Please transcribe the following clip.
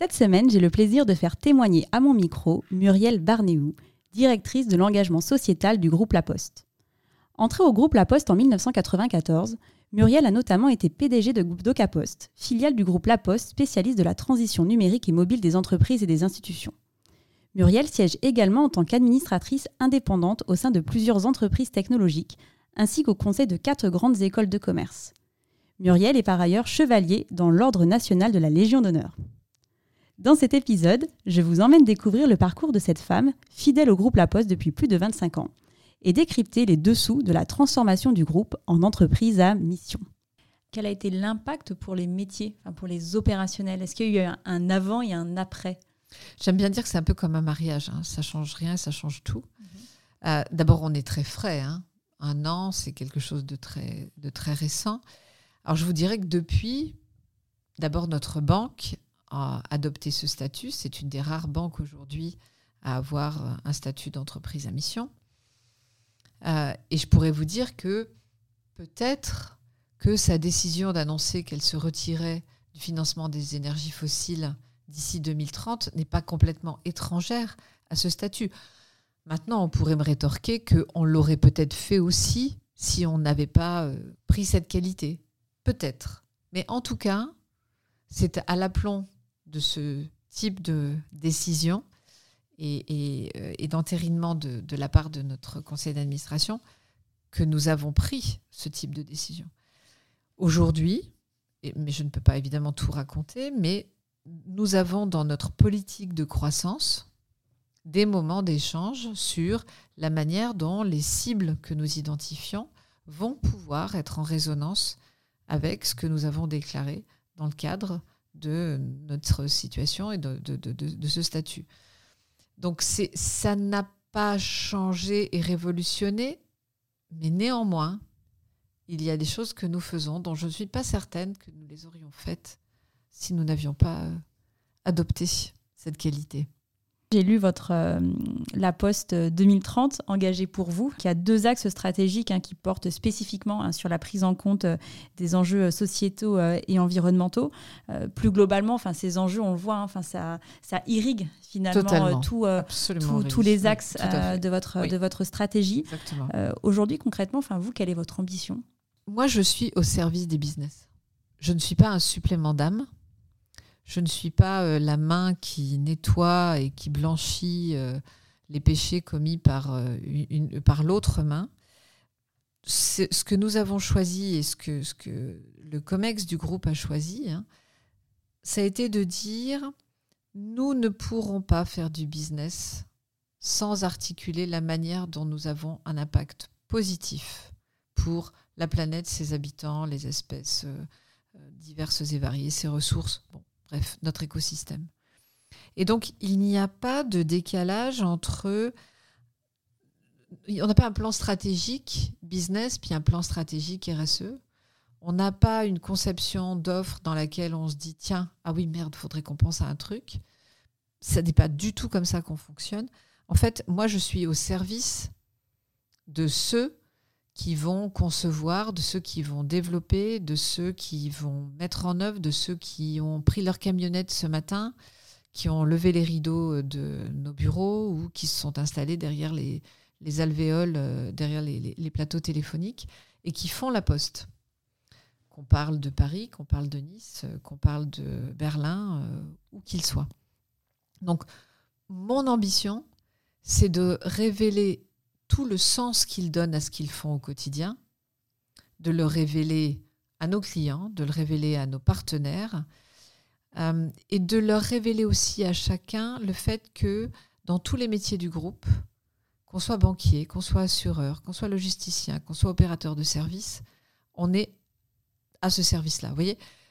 Cette semaine, j'ai le plaisir de faire témoigner à mon micro Muriel Barnéou, directrice de l'engagement sociétal du groupe La Poste. Entrée au groupe La Poste en 1994, Muriel a notamment été PDG de groupe DocaPost, filiale du groupe La Poste spécialiste de la transition numérique et mobile des entreprises et des institutions. Muriel siège également en tant qu'administratrice indépendante au sein de plusieurs entreprises technologiques, ainsi qu'au conseil de quatre grandes écoles de commerce. Muriel est par ailleurs chevalier dans l'Ordre national de la Légion d'honneur. Dans cet épisode, je vous emmène découvrir le parcours de cette femme, fidèle au groupe La Poste depuis plus de 25 ans, et décrypter les dessous de la transformation du groupe en entreprise à mission. Quel a été l'impact pour les métiers, pour les opérationnels? Est-ce qu'il y a eu un avant et un après? J'aime bien dire que c'est un peu comme un mariage, hein. ça change rien, ça change tout. Mhm. Euh, d'abord, on est très frais. Hein. Un an, c'est quelque chose de très, de très récent. Alors, je vous dirais que depuis, d'abord, notre banque a adopté ce statut. C'est une des rares banques aujourd'hui à avoir un statut d'entreprise à mission. Euh, et je pourrais vous dire que peut-être que sa décision d'annoncer qu'elle se retirait du financement des énergies fossiles d'ici 2030 n'est pas complètement étrangère à ce statut. Maintenant, on pourrait me rétorquer qu'on l'aurait peut-être fait aussi si on n'avait pas euh, pris cette qualité. Peut-être. Mais en tout cas, c'est à l'aplomb de ce type de décision et, euh, d'entérinement de, la part de notre conseil d'administration que nous avons pris ce type de décision. Aujourd'hui, mais je ne peux pas évidemment tout raconter, mais nous avons dans notre politique de croissance des moments d'échange sur la manière dont les cibles que nous identifions vont pouvoir être en résonance avec ce que nous avons déclaré dans le cadre de notre situation et de, de, ce statut. Donc ça n'a pas changé et révolutionné, mais néanmoins, il y a des choses que nous faisons dont je ne suis pas certaine que nous les aurions faites si nous n'avions pas euh, adopté cette qualité. J'ai lu votre euh, La Poste 2030 engagée pour vous, qui a deux axes stratégiques hein, qui portent spécifiquement hein, sur la prise en compte euh, des enjeux sociétaux et environnementaux. plus globalement, enfin ces enjeux, on le voit, hein, enfin ça, ça irrigue finalement tout, tous les axes de votre de votre stratégie. Aujourd'hui, concrètement, enfin vous, quelle est votre ambition? Moi, je suis au service des business. Je ne suis pas un supplément d'âme. Je ne suis pas euh, la main qui nettoie et qui blanchit euh, les péchés commis par, euh, l'autre main. Ce que nous avons choisi et ce que, ce que le COMEX du groupe a choisi, hein, ça a été de dire nous ne pourrons pas faire du business sans articuler la manière dont nous avons un impact positif pour la planète, ses habitants, les espèces diverses et variées, ses ressources. Bref, notre écosystème. Et donc, il n'y a pas de décalage entre... On n'a pas un plan stratégique business, puis un plan stratégique RSE. On n'a pas une conception d'offre dans laquelle on se dit, tiens, ah oui, merde, faudrait qu'on pense à un truc. Ça n'est pas du tout comme ça qu'on fonctionne. En fait, moi, je suis au service de ceux qui vont concevoir, de ceux qui vont développer, de ceux qui vont mettre en œuvre, de ceux qui ont pris leur camionnette ce matin, qui ont levé les rideaux de nos bureaux ou qui se sont installés derrière les, alvéoles, euh, derrière les, plateaux téléphoniques et qui font la poste. Qu'on parle de Paris, qu'on parle de Nice, euh, qu'on parle de Berlin, euh, où qu'il soit. Donc, mon ambition, c'est de révéler tout le sens qu'ils donnent à ce qu'ils font au quotidien, de le révéler à nos clients, de le révéler à nos partenaires, euh, et de leur révéler aussi à chacun le fait que dans tous les métiers du groupe, qu'on soit banquier, qu'on soit assureur, qu'on soit logisticien, qu'on soit opérateur de service, on est à ce service-là. Vous voyez,